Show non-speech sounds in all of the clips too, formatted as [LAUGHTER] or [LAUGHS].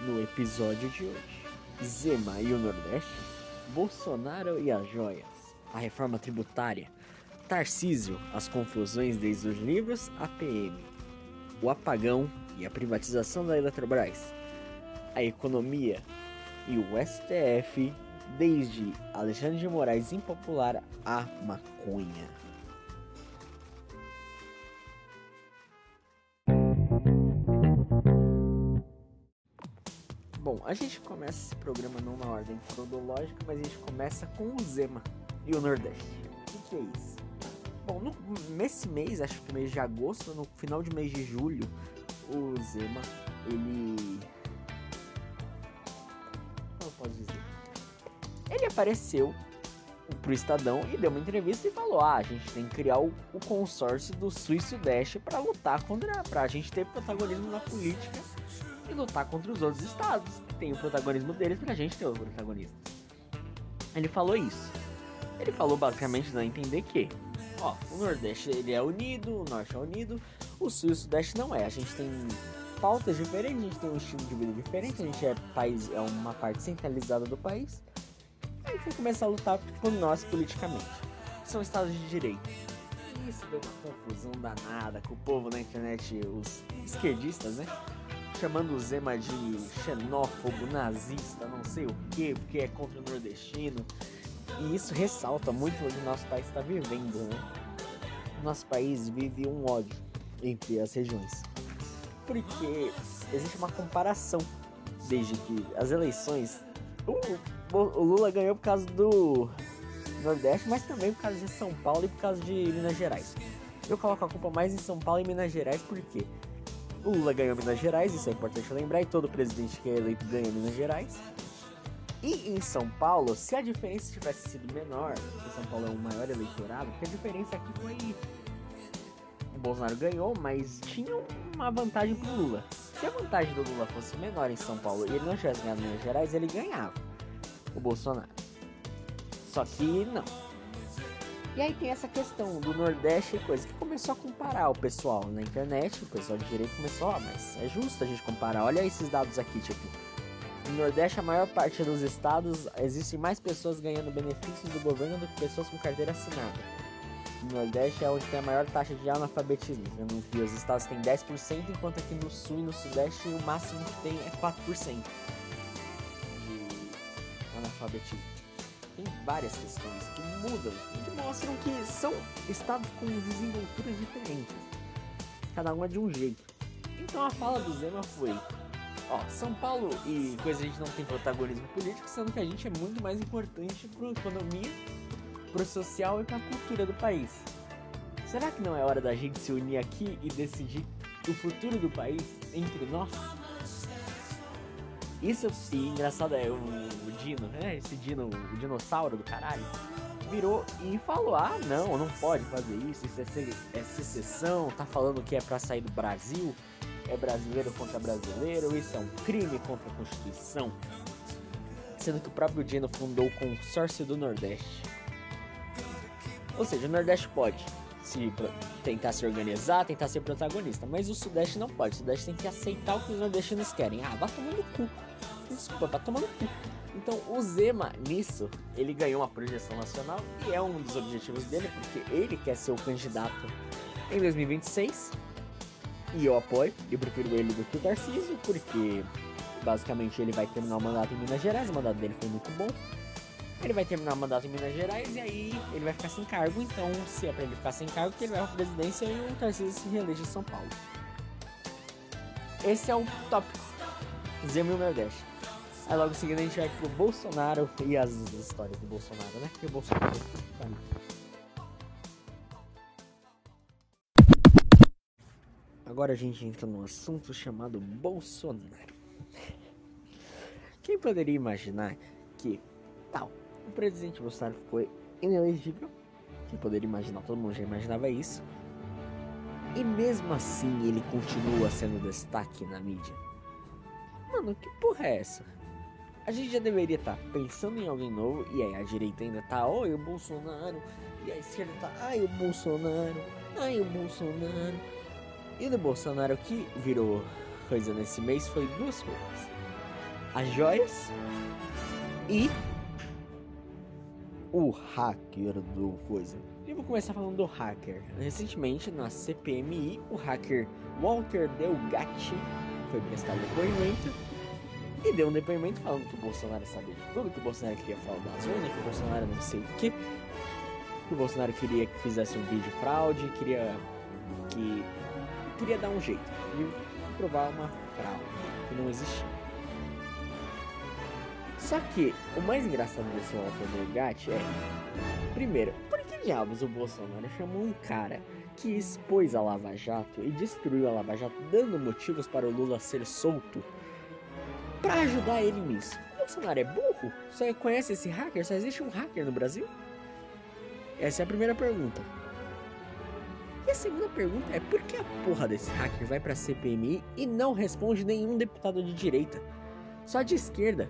no episódio de hoje. Zema e o Nordeste, Bolsonaro e as joias, a reforma tributária, Tarcísio, as confusões desde os livros à PM, o apagão e a privatização da Eletrobras, a economia e o STF, desde Alexandre de Moraes impopular à maconha. A gente começa esse programa na ordem cronológica, mas a gente começa com o Zema e o Nordeste. O que, que é isso? Bom, no, nesse mês, acho que mês de agosto, no final de mês de julho, o Zema, ele. Como eu posso dizer? Ele apareceu pro Estadão e deu uma entrevista e falou: Ah, a gente tem que criar o, o consórcio do Sul e Sudeste para lutar contra. pra gente ter protagonismo na política e lutar contra os outros estados que tem o protagonismo deles pra gente ter o protagonista. Ele falou isso. Ele falou basicamente a entender que, ó, o Nordeste ele é unido, o Norte é unido, o Sul e o Sudeste não é. A gente tem pautas diferentes, a gente tem um estilo de vida diferente, a gente é país é uma parte centralizada do país. E a gente vai começar a lutar por nós politicamente. São estados de direito. E isso deu uma confusão danada com o povo na internet, os esquerdistas, né? Chamando o Zema de xenófobo, nazista, não sei o que, porque é contra o nordestino. E isso ressalta muito o nosso país está vivendo, né? Nosso país vive um ódio entre as regiões. Porque existe uma comparação desde que as eleições. O, o Lula ganhou por causa do Nordeste, mas também por causa de São Paulo e por causa de Minas Gerais. Eu coloco a culpa mais em São Paulo e Minas Gerais porque o Lula ganhou Minas Gerais, isso é importante lembrar, e todo presidente que é eleito ganha Minas Gerais. E em São Paulo, se a diferença tivesse sido menor, porque São Paulo é um maior eleitorado, porque a diferença aqui foi. O Bolsonaro ganhou, mas tinha uma vantagem pro Lula. Se a vantagem do Lula fosse menor em São Paulo e ele não tivesse ganhado Minas Gerais, ele ganhava o Bolsonaro. Só que não. E aí tem essa questão do Nordeste e coisa que começou a comparar o pessoal na internet, o pessoal de direito começou, ah, mas é justo a gente comparar, olha esses dados aqui, tipo, no Nordeste a maior parte dos estados existem mais pessoas ganhando benefícios do governo do que pessoas com carteira assinada. No Nordeste é onde tem a maior taxa de analfabetismo, sendo que os estados têm 10%, enquanto aqui no Sul e no Sudeste o máximo que tem é 4% de analfabetismo tem várias questões que mudam, que mostram que são estados com desenvolturas diferentes. Cada uma de um jeito. Então a fala do Zema foi: Ó, São Paulo e coisa a gente não tem protagonismo político, sendo que a gente é muito mais importante para a economia, para o social e para a cultura do país. Será que não é hora da gente se unir aqui e decidir o futuro do país entre nós? Isso e engraçado é o, o Dino, né? Esse Dino, o dinossauro do caralho, virou e falou: Ah, não, não pode fazer isso, isso é, é secessão, tá falando que é pra sair do Brasil, é brasileiro contra brasileiro, isso é um crime contra a Constituição. Sendo que o próprio Dino fundou o consórcio do Nordeste. Ou seja, o Nordeste pode se tentar se organizar, tentar ser protagonista, mas o Sudeste não pode. O Sudeste tem que aceitar o que os nordestinos querem. Ah, vá tomando cu. Desculpa, vá tomando cu. Então o Zema, nisso, ele ganhou uma projeção nacional e é um dos objetivos dele, porque ele quer ser o candidato em 2026. E eu apoio, eu prefiro ele do que o Tarcísio, porque basicamente ele vai terminar o mandato em Minas Gerais, o mandato dele foi muito bom. Ele vai terminar o mandato em Minas Gerais e aí ele vai ficar sem cargo. Então, se é pra ele ficar sem cargo, que ele vai pra presidência e o Tarcísio se reelege em São Paulo. Esse é o tópico. Zema e o Nordeste. Aí logo em seguida a gente vai pro Bolsonaro e as histórias do Bolsonaro, né? Que o Bolsonaro tá Agora a gente entra num assunto chamado Bolsonaro. Quem poderia imaginar que tal o presidente Bolsonaro foi inelegível? Quem poderia imaginar? Todo mundo já imaginava isso. E mesmo assim ele continua sendo destaque na mídia. Mano, que porra é essa? A gente já deveria estar tá pensando em alguém novo, e aí a direita ainda tá, oi o Bolsonaro, e a esquerda tá, ai o Bolsonaro, ai o Bolsonaro. E do Bolsonaro que virou coisa nesse mês foi duas coisas. as joias e o hacker do coisa. E vou começar falando do hacker. Recentemente, na CPMI, o hacker Walter Delgatti foi prestar depoimento e deu um depoimento falando que o Bolsonaro sabia de tudo, que o Bolsonaro queria fraudar as urnas, que o Bolsonaro não sei o que, que o Bolsonaro queria que fizesse um vídeo fraude, queria que queria dar um jeito de provar uma fraude que não existia. Só que o mais engraçado desse Walter Delgatti é, primeiro, por que diabos o Bolsonaro chamou um cara que expôs a Lava Jato e destruiu a Lava Jato, dando motivos para o Lula ser solto, para ajudar ele nisso? O Bolsonaro é burro? Só conhece esse hacker? Só existe um hacker no Brasil? Essa é a primeira pergunta. E a segunda pergunta é por que a porra desse hacker vai pra CPMI e não responde nenhum deputado de direita? Só de esquerda.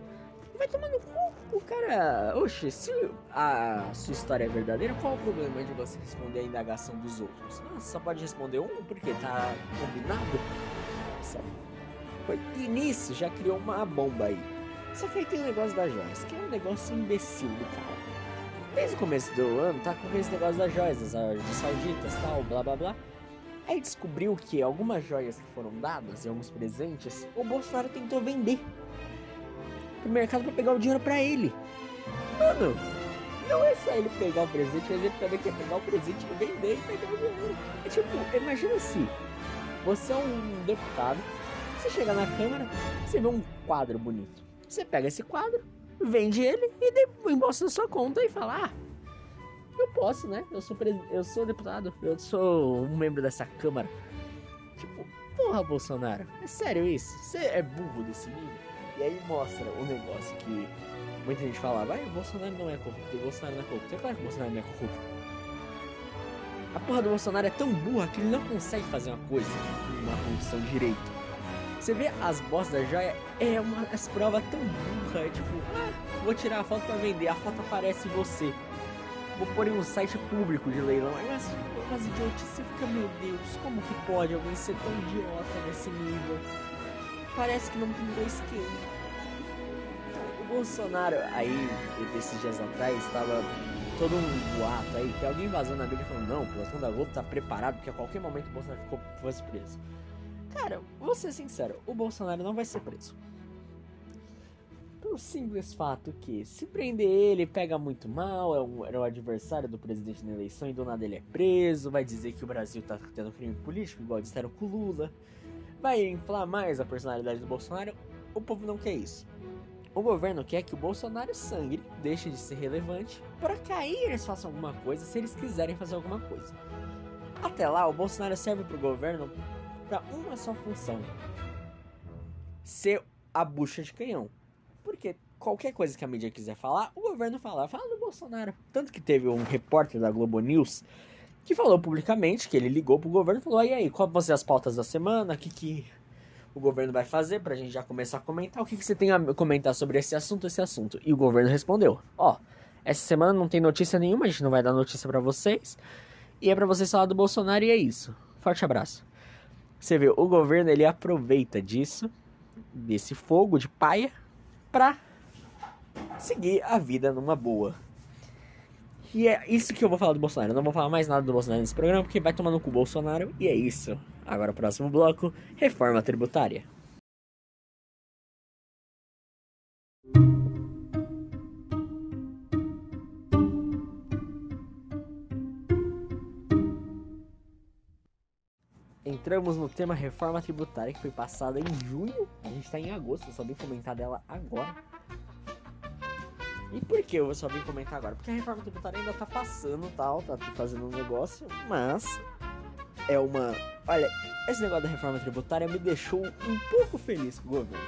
Vai tomar no cu. O cara. Oxe, se a sua história é verdadeira, qual o problema de você responder a indagação dos outros? Ah, só pode responder um porque tá combinado? Sabe? E nisso já criou uma bomba aí. Só tem o negócio das joias, que é um negócio imbecil do cara. Desde o começo do ano tá com esse negócio das joias, das sauditas tal, blá blá blá. Aí descobriu que algumas joias que foram dadas e alguns presentes, o Bolsonaro tentou vender pro mercado para pegar o dinheiro para ele. Mano, não é só ele pegar o presente, mas ele também quer pegar o presente e vender e pegar o dinheiro. É tipo, imagina se você é um deputado, você chega na Câmara, você vê um quadro bonito. Você pega esse quadro, vende ele e embolsa na sua conta e fala, ah, eu posso, né? Eu sou, pres... eu sou deputado, eu sou um membro dessa Câmara. Tipo, porra, Bolsonaro, é sério isso? Você é burro desse nível? E aí mostra o negócio que muita gente falava, ah, o Bolsonaro não é corrupto, o Bolsonaro não é corrupto. É claro que o Bolsonaro não é corrupto. A porra do Bolsonaro é tão burra que ele não consegue fazer uma coisa, uma corrupção direito. Você vê as bostas da joia, é uma as provas tão burra, é tipo, ah, vou tirar a foto pra vender, a foto aparece você. Vou pôr em um site público de leilão. Aí umas, umas idiotices, você fica, meu Deus, como que pode alguém ser tão idiota nesse nível? Parece que não dois queijos. O Bolsonaro, aí, esses dias atrás, estava todo um boato aí, que alguém vazou na mídia falando, não, o plantão da Globo tá preparado, porque a qualquer momento o Bolsonaro ficou, fosse preso. Cara, vou ser sincero, o Bolsonaro não vai ser preso. Pelo simples fato que, se prender ele, pega muito mal, é um, era o adversário do presidente na eleição e do nada ele é preso, vai dizer que o Brasil tá tendo crime político, igual disseram com o Lula vai inflar mais a personalidade do Bolsonaro. O povo não quer isso. O governo quer que o Bolsonaro sangre, deixe de ser relevante, para que aí eles façam alguma coisa se eles quiserem fazer alguma coisa. Até lá, o Bolsonaro serve para o governo para uma só função: ser a bucha de canhão. Porque qualquer coisa que a mídia quiser falar, o governo fala, fala do Bolsonaro. Tanto que teve um repórter da Globo News que falou publicamente que ele ligou pro governo e falou: e aí, qual vão ser as pautas da semana? O que, que o governo vai fazer pra gente já começar a comentar? O que, que você tem a comentar sobre esse assunto, esse assunto? E o governo respondeu: ó, essa semana não tem notícia nenhuma, a gente não vai dar notícia para vocês. E é para vocês falar do Bolsonaro e é isso. Forte abraço. Você vê, o governo ele aproveita disso, desse fogo de paia, pra seguir a vida numa boa. E é isso que eu vou falar do Bolsonaro. Eu não vou falar mais nada do Bolsonaro nesse programa, porque vai tomar no cu Bolsonaro. E é isso. Agora, o próximo bloco: reforma tributária. Entramos no tema reforma tributária que foi passada em junho. A gente tá em agosto, eu só vim comentar dela agora. E por que eu só vim comentar agora? Porque a reforma tributária ainda tá passando tal, tá fazendo um negócio, mas é uma. Olha, esse negócio da reforma tributária me deixou um pouco feliz com o governo.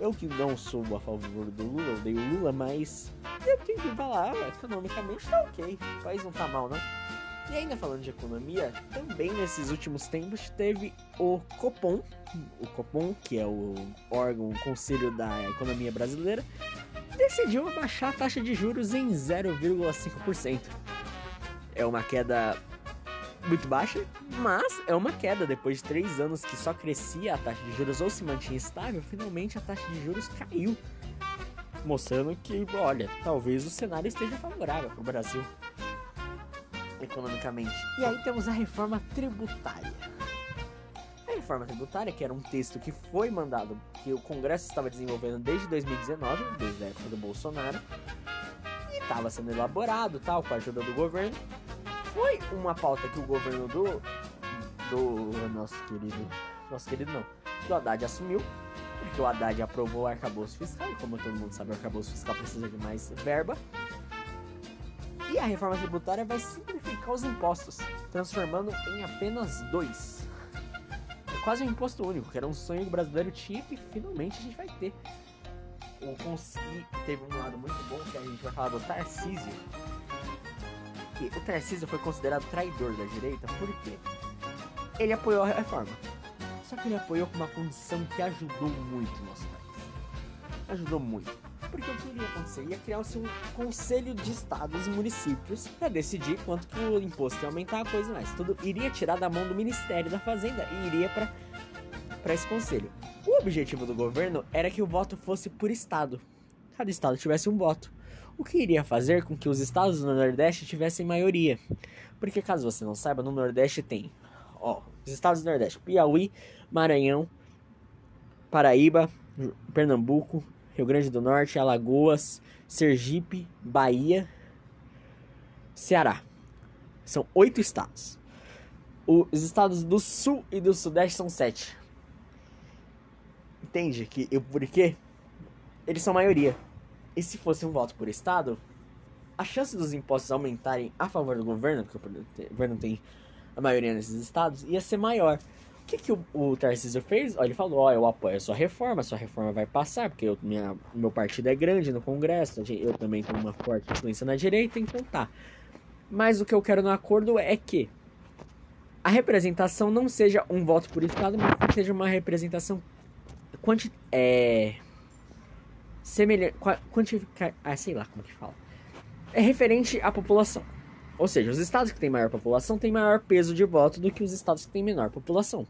Eu que não sou a favor do Lula, odeio o Lula, mas eu tenho que falar, economicamente tá ok. O país não tá mal, não. E ainda falando de economia, também nesses últimos tempos teve o Copom, o Copom, que é o órgão, o conselho da economia brasileira, decidiu abaixar a taxa de juros em 0,5%. É uma queda muito baixa, mas é uma queda. Depois de três anos que só crescia a taxa de juros ou se mantinha estável, finalmente a taxa de juros caiu. Mostrando que, olha, talvez o cenário esteja favorável para o Brasil economicamente. E aí temos a reforma tributária. Reforma tributária, que era um texto que foi mandado, que o Congresso estava desenvolvendo desde 2019, desde a época do Bolsonaro, e estava sendo elaborado, tal, com a ajuda do governo, foi uma pauta que o governo do. do nosso querido. Nosso querido não. Do Haddad assumiu. Porque o Haddad aprovou o arcabouço fiscal. E como todo mundo sabe, o arcabouço fiscal precisa de mais verba. E a reforma tributária vai simplificar os impostos, transformando em apenas dois. É quase um imposto único, que era um sonho que o brasileiro tinha e finalmente a gente vai ter. O consegui teve um lado muito bom que a gente vai falar do Tarcísio, que o Tarcísio foi considerado traidor da direita porque ele apoiou a reforma. Só que ele apoiou com uma condição que ajudou muito o nosso país. Ajudou muito. Porque o que iria acontecer? Ia criar-se um conselho de estados e municípios para decidir quanto que o imposto ia aumentar, coisa mais. Tudo iria tirar da mão do Ministério da Fazenda e iria para para esse conselho. O objetivo do governo era que o voto fosse por estado. Cada estado tivesse um voto o que iria fazer com que os estados do Nordeste tivessem maioria. Porque caso você não saiba, no Nordeste tem, ó, os estados do Nordeste: Piauí, Maranhão, Paraíba, Pernambuco, Rio Grande do Norte, Alagoas, Sergipe, Bahia, Ceará. São oito estados. Os estados do Sul e do Sudeste são sete. Entende que por quê? Eles são maioria. E se fosse um voto por Estado, a chance dos impostos aumentarem a favor do governo, porque o governo tem a maioria nesses estados, ia ser maior. O que, que o, o Tarcísio fez? Ó, ele falou: Ó, eu apoio a sua reforma, a sua reforma vai passar, porque eu, minha, meu partido é grande no Congresso, eu também tenho uma forte influência na direita, então tá. Mas o que eu quero no acordo é que a representação não seja um voto por Estado, mas que seja uma representação quanti é, semelhante. Quantificar. Ah, sei lá como que fala. É referente à população. Ou seja, os estados que têm maior população têm maior peso de voto do que os estados que têm menor população.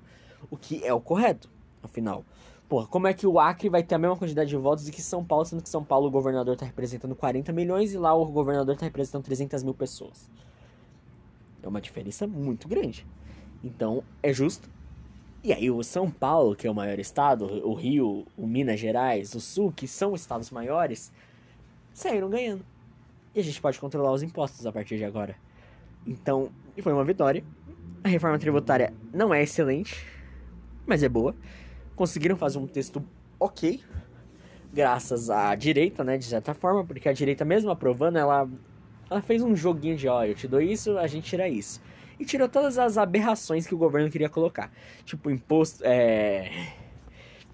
O que é o correto, afinal. Porra, como é que o Acre vai ter a mesma quantidade de votos do que São Paulo, sendo que São Paulo o governador está representando 40 milhões e lá o governador está representando 300 mil pessoas? É uma diferença muito grande. Então, é justo e aí o São Paulo, que é o maior estado, o Rio, o Minas Gerais, o Sul, que são estados maiores, saíram ganhando. E a gente pode controlar os impostos a partir de agora. Então, foi uma vitória. A reforma tributária não é excelente, mas é boa. Conseguiram fazer um texto ok, graças à direita, né, de certa forma, porque a direita mesmo aprovando, ela, ela fez um joguinho de, ó, eu te dou isso, a gente tira isso e tirou todas as aberrações que o governo queria colocar. Tipo, imposto. É.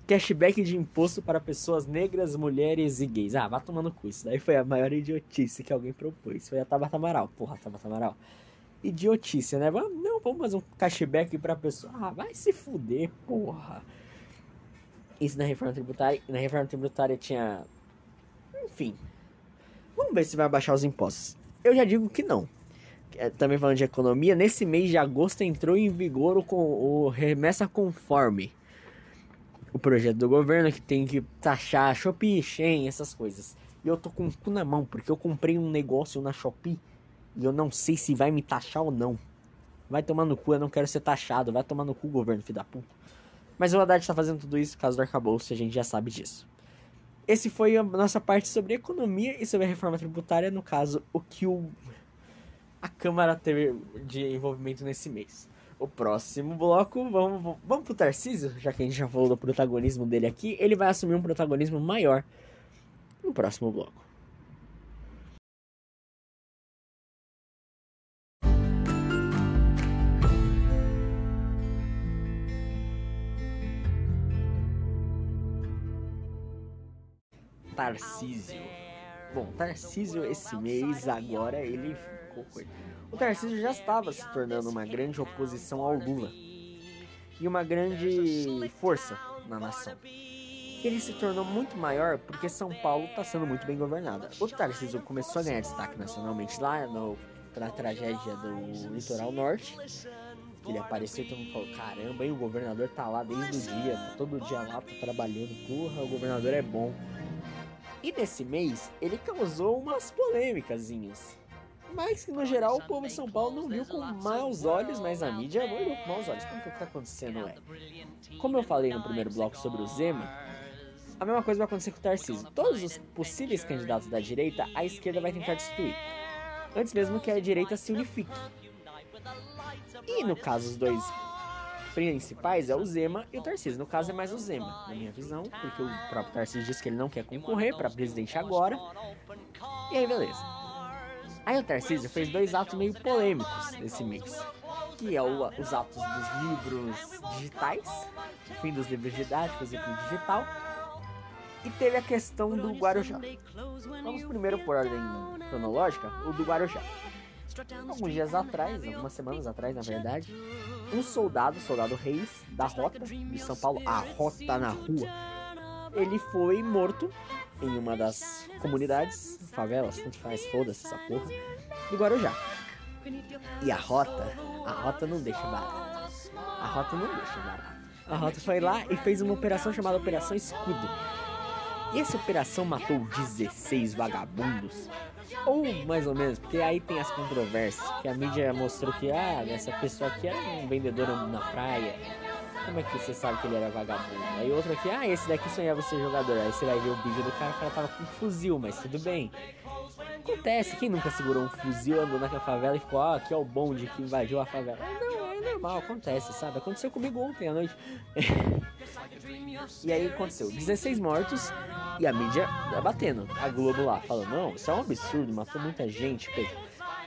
Cashback de imposto para pessoas negras, mulheres e gays. Ah, vá tomando cu. Isso daí foi a maior idiotice que alguém propôs. Foi a Tabata Amaral. Porra, Tabata Amaral. Idiotice, né? Não, vamos fazer um cashback pra pessoa. Ah, vai se fuder, porra. Isso na reforma tributária. Na reforma tributária tinha. Enfim. Vamos ver se vai baixar os impostos. Eu já digo que não. É, também falando de economia, nesse mês de agosto entrou em vigor o, o remessa conforme. O projeto do governo que tem que taxar Shopee, Shein, essas coisas. E eu tô com o cu na mão, porque eu comprei um negócio na Shopee e eu não sei se vai me taxar ou não. Vai tomar no cu, eu não quero ser taxado. Vai tomar no cu, governo, filho da puta. Mas o Haddad tá fazendo tudo isso por causa do arcabouço, a gente já sabe disso. Esse foi a nossa parte sobre economia e sobre a reforma tributária, no caso, o que o a Câmara teve de envolvimento nesse mês. O próximo bloco, vamos, vamos pro Tarcísio, já que a gente já falou do protagonismo dele aqui, ele vai assumir um protagonismo maior no próximo bloco. Tarcísio. Bom, Tarcísio esse mês agora ele o Tarcísio já estava se tornando uma grande oposição ao Lula e uma grande força na nação. Ele se tornou muito maior porque São Paulo está sendo muito bem governada. O Tarcísio começou a ganhar destaque nacionalmente lá no na tragédia do litoral norte. Ele apareceu e todo mundo falou, caramba, hein, o governador tá lá desde o dia, tá todo dia lá, tá trabalhando, porra, o governador é bom. E nesse mês, ele causou umas polêmicasinhas. Mas no geral o povo de São Paulo não viu com maus olhos, mas a mídia olhou com maus olhos. Porque o que tá acontecendo é. Como eu falei no primeiro bloco sobre o Zema, a mesma coisa vai acontecer com o Tarcísio. Todos os possíveis candidatos da direita, a esquerda vai tentar destruir. Antes mesmo que a direita se unifique. E no caso, os dois principais é o Zema e o Tarcísio. No caso é mais o Zema, na minha visão, porque o próprio Tarcísio disse que ele não quer concorrer para presidente agora. E aí, beleza. Aí o Tarcísio fez dois atos meio polêmicos esse mês. Que é o, os atos dos livros digitais, o fim dos livros didáticos e pro digital. E teve a questão do Guarujá. Vamos primeiro por ordem cronológica, o do Guarujá. Alguns dias atrás, algumas semanas atrás, na verdade, um soldado, soldado Reis, da Rota de São Paulo, a Rota na Rua, ele foi morto em uma das comunidades, favelas, tanto faz, foda-se essa porra, do Guarujá. E a Rota, a Rota não deixa barato. A Rota não deixa barato. A Rota foi lá e fez uma operação chamada Operação Escudo. E essa operação matou 16 vagabundos. Ou mais ou menos, porque aí tem as controvérsias. Que a mídia mostrou que, ah, essa pessoa aqui era um vendedor na praia. Como é que você sabe que ele era vagabundo? Aí outro aqui, ah, esse daqui sonhava ser jogador. Aí você vai ver o vídeo do cara, o cara tava com um fuzil, mas tudo bem. Acontece, quem nunca segurou um fuzil, andou naquela favela e ficou, ah, aqui é o bonde que invadiu a favela. Não, é normal, acontece, sabe? Aconteceu comigo ontem à noite. [LAUGHS] e aí aconteceu, 16 mortos e a mídia batendo. A Globo lá, falando, não, isso é um absurdo, matou muita gente.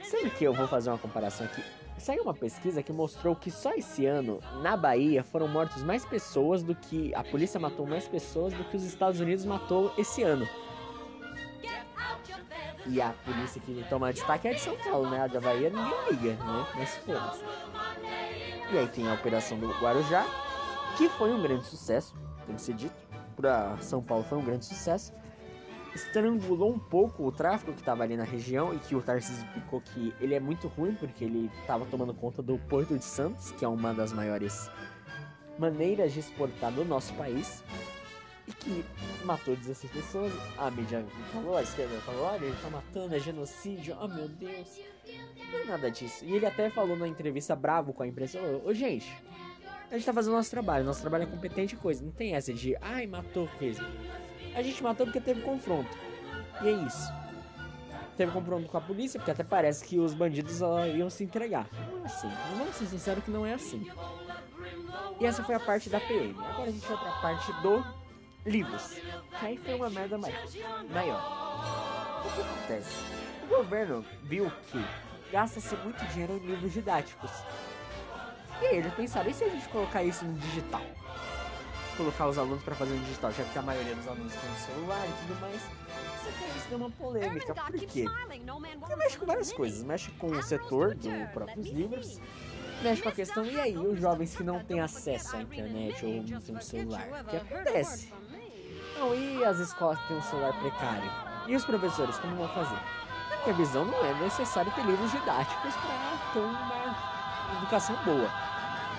Sendo que eu vou fazer uma comparação aqui. Saiu uma pesquisa que mostrou que só esse ano, na Bahia, foram mortos mais pessoas do que. A polícia matou mais pessoas do que os Estados Unidos matou esse ano. E a polícia que toma destaque é a de São Paulo, né? A da Bahia ninguém liga, né? Mas foda-se. E aí tem a Operação do Guarujá, que foi um grande sucesso, tem que ser dito. Pra São Paulo foi um grande sucesso estrangulou um pouco o tráfego que estava ali na região e que o Tarcísio explicou que ele é muito ruim porque ele estava tomando conta do Porto de Santos, que é uma das maiores maneiras de exportar do nosso país e que matou 16 pessoas. A mídia falou, a esquerda falou, olha, ele tá matando, é genocídio, oh meu Deus. Não é nada disso. E ele até falou na entrevista bravo com a imprensa, ô, ô gente, a gente tá fazendo nosso trabalho, nosso trabalho é competente coisa. Não tem essa de, ai, matou coisa. A gente matou porque teve confronto. E é isso. Teve confronto com a polícia, porque até parece que os bandidos iam se entregar. Não é assim. Vamos ser sinceros que não é assim. E essa foi a parte da PM. Agora a gente vai pra parte do livros. Que aí foi uma merda maior. O que acontece? O governo viu que gasta-se muito dinheiro em livros didáticos. E eles pensaram, e se a gente colocar isso no digital? Colocar os alunos para fazer no digital, já que a maioria dos alunos tem celular e tudo mais. Só que isso deu uma polêmica. Por quê? Porque mexe com várias coisas. Mexe com o setor dos próprios livros, mexe com a questão, e aí, os jovens que não têm acesso à internet ou não têm um celular? O que acontece? Não, e as escolas que têm um celular precário? E os professores, como vão fazer? Na minha visão, não é necessário ter livros didáticos para ter uma educação boa.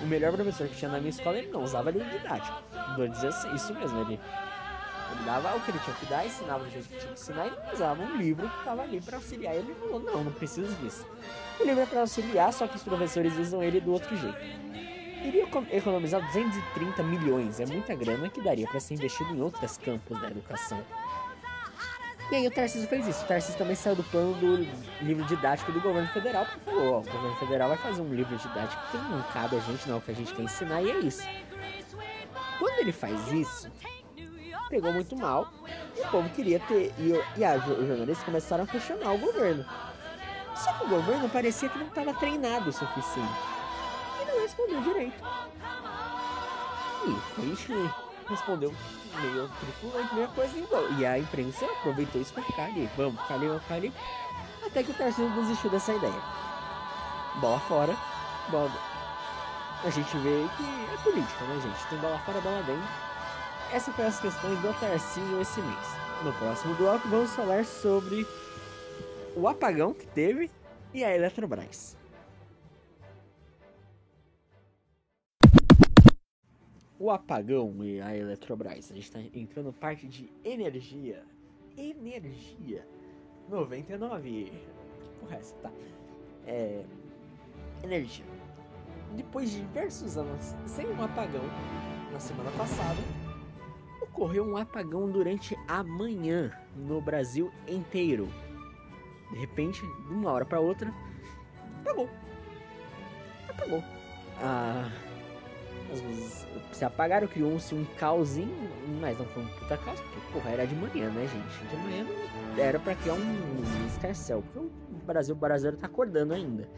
O melhor professor que tinha na minha escola, ele não usava livro didático. Vou dizer assim, isso mesmo, ele, ele dava o que ele tinha que dar, ensinava o jeito que tinha que ensinar e não usava um livro que estava ali para auxiliar. Ele falou, não, não preciso disso. O livro é para auxiliar, só que os professores usam ele do outro jeito. Iria economizar 230 milhões, é muita grana que daria para ser investido em outros campos da educação. E aí o Tarcísio fez isso. O Tarcísio também saiu do plano do livro didático do governo federal, porque falou, ó, o governo federal vai fazer um livro didático que não cabe a gente, não, que a gente quer ensinar, e é isso. Quando ele faz isso, pegou muito mal, e o povo queria ter. E, e a, os jornalistas começaram a questionar o governo. Só que o governo parecia que não estava treinado o suficiente. E não respondeu direito. E foi respondeu meio tripulante, meia coisa igual. E a imprensa aproveitou isso pra ficar ali. Vamos ficar ali, vamos ficar ali. Até que o Tarcísio desistiu dessa ideia. Bola fora, bola. A gente vê que é política, né, gente? Tem bola fora, bola dentro. Essas foram as questões do Tarcísio esse mês. No próximo bloco, vamos falar sobre o apagão que teve e a Eletrobras. O apagão e a Eletrobras. A gente está entrando parte de energia. Energia. 99. Que porra é essa? Tá. É. Energia. Depois de diversos anos sem um apagão, na semana passada, ocorreu um apagão durante a manhã no Brasil inteiro. De repente, de uma hora para outra, apagou. Apagou. Ah, luzes se apagaram, criou-se um caosinho, mas não foi um puta caos, porque porra, era de manhã, né, gente? De manhã era pra criar um escarcel, porque o Brasil, brasileiro tá acordando ainda.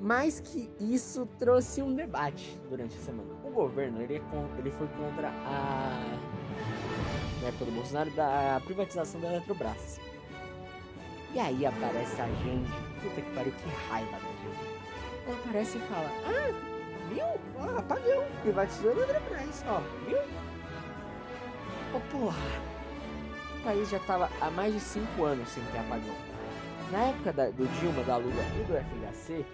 Mas que isso trouxe um debate durante a semana. O governo, ele, é ele foi contra a... Na época do Bolsonaro, da privatização da Eletrobras. E aí aparece a gente, puta que pariu, que raiva da gente. Ela aparece e fala, ah, Viu? Ah, apagão. Privatizou a Eletrobras, ó. Viu? Ô, porra. O país já tava há mais de 5 anos sem ter apagão. Na época da, do Dilma, da Lula e do FHC,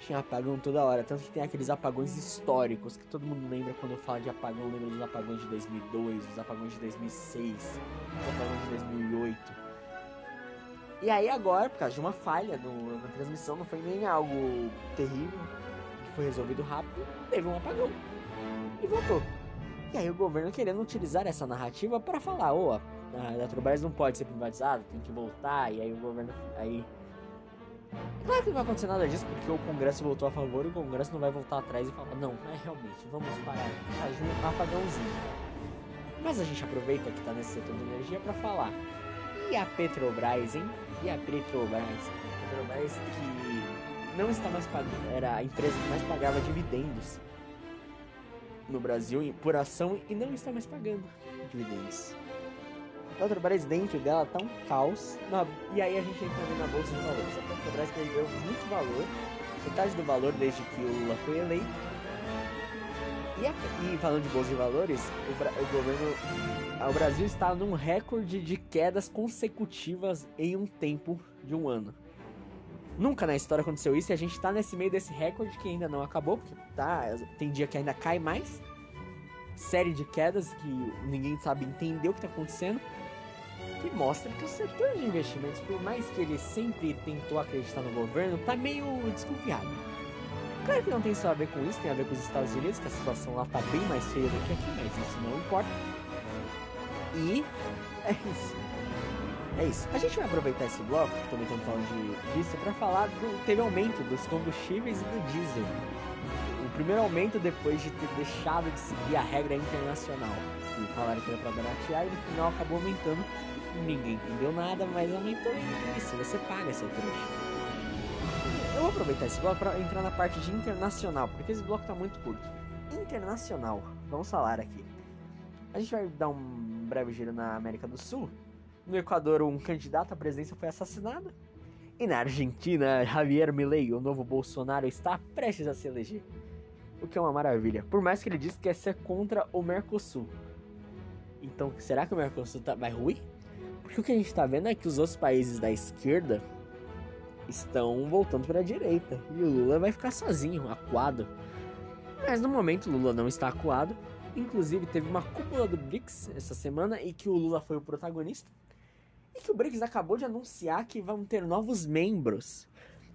tinha apagão toda hora. Tanto que tem aqueles apagões históricos que todo mundo lembra quando fala de apagão. Lembra dos apagões de 2002, dos apagões de 2006, dos apagões de 2008. E aí agora, por causa de uma falha na transmissão, não foi nem algo terrível foi resolvido rápido, teve um apagão e voltou. E aí o governo querendo utilizar essa narrativa para falar, ô, oh, a Eletrobras não pode ser privatizada, tem que voltar, e aí o governo. Aí. Claro que não vai acontecer nada disso, porque o Congresso votou a favor e o Congresso não vai voltar atrás e falar, não, é realmente, vamos parar, fazer um apagãozinho. Mas a gente aproveita que tá nesse setor de energia para falar. E a Petrobras, hein? E a Petrobras? A Petrobras que não está mais pagando, era a empresa que mais pagava dividendos no Brasil por ação e não está mais pagando dividendos. A Petrobras dentro dela tá um caos. Na, e aí a gente entra na bolsa de valores. A Petrobras perdeu muito valor, metade do valor desde que o Lula foi eleito. E, a, e falando de bolsa de valores, o, o governo, o Brasil está num recorde de quedas consecutivas em um tempo de um ano. Nunca na história aconteceu isso e a gente tá nesse meio desse recorde que ainda não acabou, porque tá, tem dia que ainda cai mais. Série de quedas que ninguém sabe entender o que tá acontecendo. Que mostra que o setor de investimentos, por mais que ele sempre tentou acreditar no governo, tá meio desconfiado. Claro que não tem só a ver com isso, tem a ver com os Estados Unidos, que a situação lá tá bem mais feia do que aqui, mas isso não importa. E é isso. É isso. A gente vai aproveitar esse bloco, que também estamos falando de, disso, para falar do. Teve aumento dos combustíveis e do diesel. O primeiro aumento depois de ter deixado de seguir a regra internacional. Que falaram que era para baratear e no final acabou aumentando. Ninguém entendeu nada, mas aumentou e isso, você paga seu trouxa. Eu vou aproveitar esse bloco para entrar na parte de internacional, porque esse bloco tá muito curto. Internacional, vamos falar aqui. A gente vai dar um breve giro na América do Sul no Equador, um candidato à presidência foi assassinado. E na Argentina, Javier Milei, o novo Bolsonaro, está prestes a se eleger. O que é uma maravilha. Por mais que ele disse que quer ser contra o Mercosul. Então, será que o Mercosul tá, vai ruir? Porque o que a gente está vendo é que os outros países da esquerda estão voltando para a direita. E o Lula vai ficar sozinho, acuado. Mas no momento, Lula não está acuado. Inclusive, teve uma cúpula do BRICS essa semana e que o Lula foi o protagonista e que o BRICS acabou de anunciar que vão ter novos membros.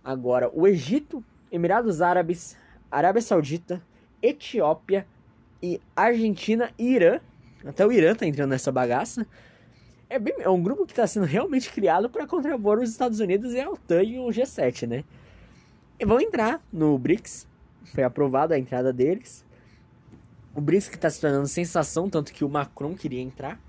Agora, o Egito, Emirados Árabes, Arábia Saudita, Etiópia e Argentina e Irã. Até o Irã tá entrando nessa bagaça. É, bem, é um grupo que está sendo realmente criado para contrapor os Estados Unidos e a OTAN e o G7, né? E vão entrar no BRICS. Foi aprovada a entrada deles. O BRICS que está se tornando sensação, tanto que o Macron queria entrar.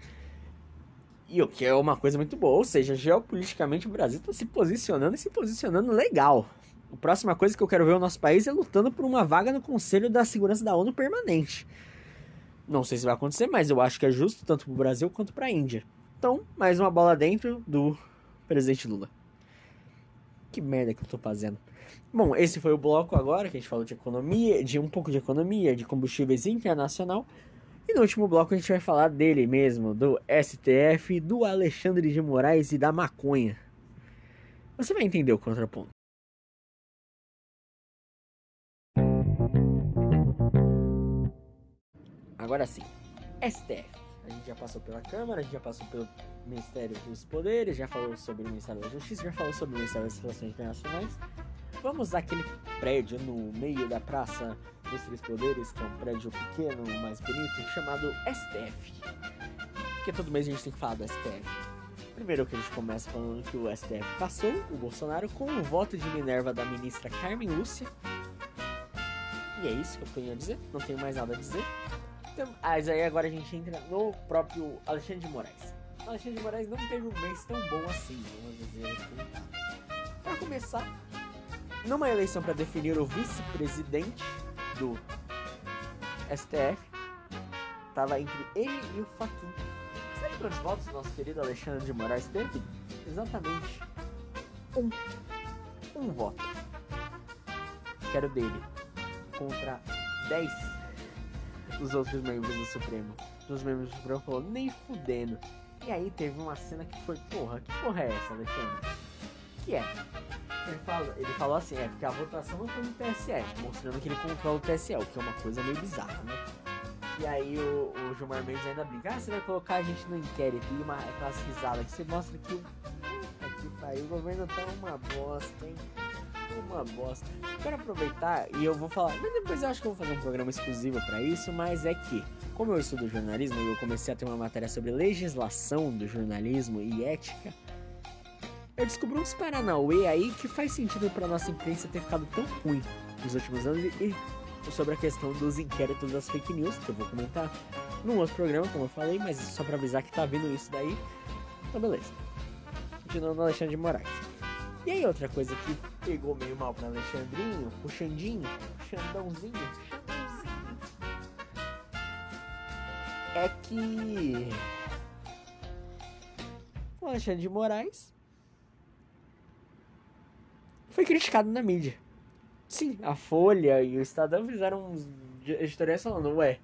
E o que é uma coisa muito boa, ou seja, geopoliticamente o Brasil está se posicionando e se posicionando legal. A próxima coisa que eu quero ver o nosso país é lutando por uma vaga no Conselho da Segurança da ONU permanente. Não sei se vai acontecer, mas eu acho que é justo tanto para o Brasil quanto para a Índia. Então, mais uma bola dentro do presidente Lula. Que merda que eu tô fazendo. Bom, esse foi o bloco agora que a gente falou de economia, de um pouco de economia, de combustíveis internacional. E no último bloco a gente vai falar dele mesmo, do STF, do Alexandre de Moraes e da maconha. Você vai entender o contraponto. Agora sim, STF. A gente já passou pela Câmara, a gente já passou pelo Ministério dos Poderes, já falou sobre o Ministério da Justiça, já falou sobre o Ministério das Relações Internacionais. Vamos àquele prédio no meio da praça dos Três Poderes, que é um prédio pequeno, mais bonito, chamado STF. Porque todo mês a gente tem que falar do STF. Primeiro que a gente começa falando que o STF passou o Bolsonaro com o voto de Minerva da ministra Carmen Lúcia. E é isso que eu tenho a dizer, não tenho mais nada a dizer. Então, mas aí agora a gente entra no próprio Alexandre de Moraes. O Alexandre de Moraes não teve um mês tão bom assim, vamos dizer assim. Para começar, numa eleição para definir o vice-presidente do STF, tava entre ele e o Faquin. Sabe quantos votos nosso querido Alexandre de Moraes teve? Exatamente um. Um voto. Que era o dele. Contra 10 dos outros membros do Supremo. Dos membros do Supremo falou, nem fudendo. E aí teve uma cena que foi, porra, que porra é essa, Alexandre? Que é? Ele falou, ele falou assim, é porque a votação não foi no TSE, mostrando que ele controla o TSE, o que é uma coisa meio bizarra, né? E aí o, o Gilmar Mendes ainda brinca, ah, você vai colocar a gente no inquérito e uma aquelas risadas que você mostra que o. Puta que o governo tá uma bosta, hein? Uma bosta. Quero aproveitar e eu vou falar, depois eu acho que eu vou fazer um programa exclusivo para isso, mas é que, como eu estudo jornalismo e eu comecei a ter uma matéria sobre legislação do jornalismo e ética, eu descobri uns Paranauê aí que faz sentido pra nossa imprensa ter ficado tão ruim nos últimos anos e sobre a questão dos inquéritos das fake news, que eu vou comentar num outro programa, como eu falei, mas só pra avisar que tá vindo isso daí. Então, beleza. Continuando Alexandre de Moraes. E aí, outra coisa que pegou meio mal pra Alexandrinho, o Xandinho, Xandãozinho, Xandãozinho, é que o Alexandre de Moraes foi criticado na mídia. Sim, a Folha e o Estadão fizeram uns editoriais falando, ué.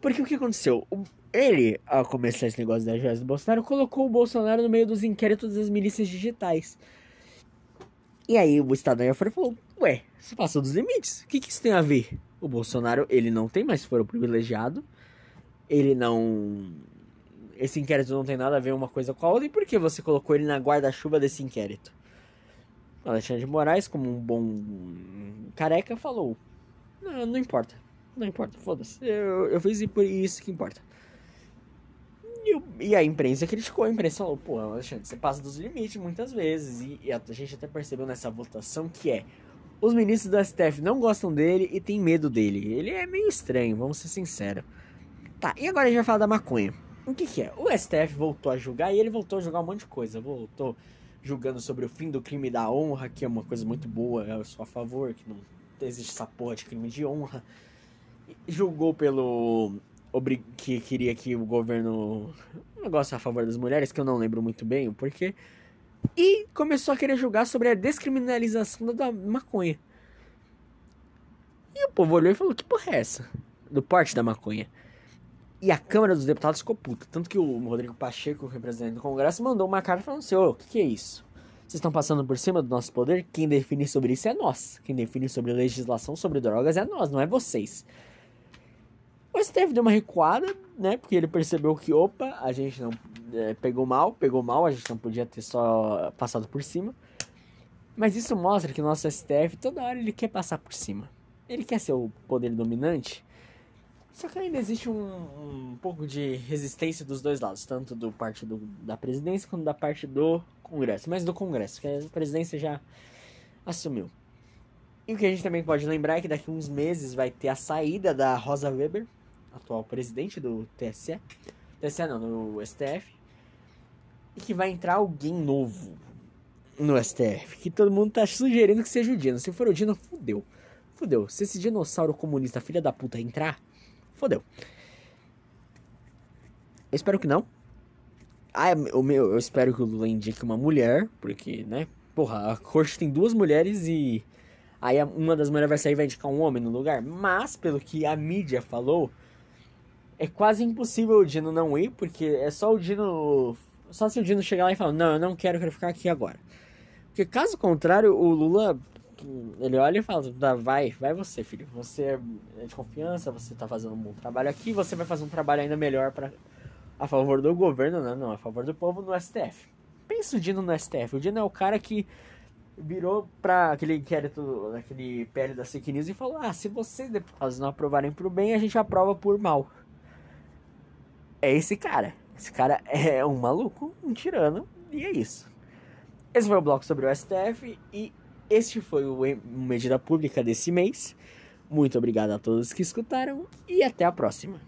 Porque o que aconteceu? Ele, ao começar esse negócio da joias do Bolsonaro, colocou o Bolsonaro no meio dos inquéritos das milícias digitais. E aí o Estadão e a Folha falou, ué, você passou dos limites. O que, que isso tem a ver? O Bolsonaro, ele não tem mais foro privilegiado. Ele não... Esse inquérito não tem nada a ver uma coisa com a outra. E por que você colocou ele na guarda-chuva desse inquérito? Alexandre de Moraes, como um bom careca, falou: Não, não importa. Não importa, foda-se. Eu, eu fiz por isso que importa. E, e, a imprensa criticou, a imprensa falou: Pô, Alexandre, você passa dos limites muitas vezes. E, e a gente até percebeu nessa votação que é: os ministros do STF não gostam dele e têm medo dele. Ele é meio estranho, vamos ser sinceros. Tá, e agora a gente vai falar da maconha. O que, que é? O STF voltou a julgar e ele voltou a julgar um monte de coisa. Voltou julgando sobre o fim do crime da honra, que é uma coisa muito boa, eu sou a favor, que não existe essa porra de crime de honra. Julgou pelo. que queria que o governo. Um negócio a favor das mulheres, que eu não lembro muito bem o porquê. E começou a querer julgar sobre a descriminalização da maconha. E o povo olhou e falou: que porra é essa? Do porte da maconha. E a Câmara dos Deputados ficou puta. Tanto que o Rodrigo Pacheco, representante do Congresso, mandou uma carta falando assim: ô, o que, que é isso? Vocês estão passando por cima do nosso poder? Quem define sobre isso é nós. Quem define sobre legislação sobre drogas é nós, não é vocês. O STF deu uma recuada, né? Porque ele percebeu que, opa, a gente não é, pegou mal, pegou mal, a gente não podia ter só passado por cima. Mas isso mostra que o nosso STF, toda hora, ele quer passar por cima. Ele quer ser o poder dominante só que ainda existe um, um pouco de resistência dos dois lados, tanto do parte do, da presidência quanto da parte do Congresso. Mas do Congresso, que a presidência já assumiu. E o que a gente também pode lembrar é que daqui a uns meses vai ter a saída da Rosa Weber, atual presidente do TSE. TSE não, no STF. E que vai entrar alguém novo no STF. Que todo mundo tá sugerindo que seja o Dino. Se for o Dino, fudeu. Fudeu. Se esse dinossauro comunista filha da puta entrar fodeu. Eu espero que não. Ah, o meu, eu espero que o Lula indique uma mulher, porque, né? Porra, a corte tem duas mulheres e. Aí uma das mulheres vai sair e vai indicar um homem no lugar. Mas, pelo que a mídia falou, é quase impossível o Dino não ir, porque é só o Dino. Só se o Dino chegar lá e falar, não, eu não quero, eu quero ficar aqui agora. Porque caso contrário, o Lula Ele olha e fala, vai, vai você, filho. Você é de confiança, você tá fazendo um bom trabalho aqui, você vai fazer um trabalho ainda melhor para a favor do governo, não, não, a favor do povo no STF. Pensa o Dino no STF. O Dino é o cara que virou pra aquele inquérito, aquele PL da Fake News e falou: Ah, se vocês deputados não aprovarem por bem, a gente aprova por mal. É esse cara. Esse cara [LAUGHS] é um maluco, um tirano, e é isso. Esse foi o bloco sobre o STF e este foi o Medida Pública desse mês. Muito obrigado a todos que escutaram e até a próxima.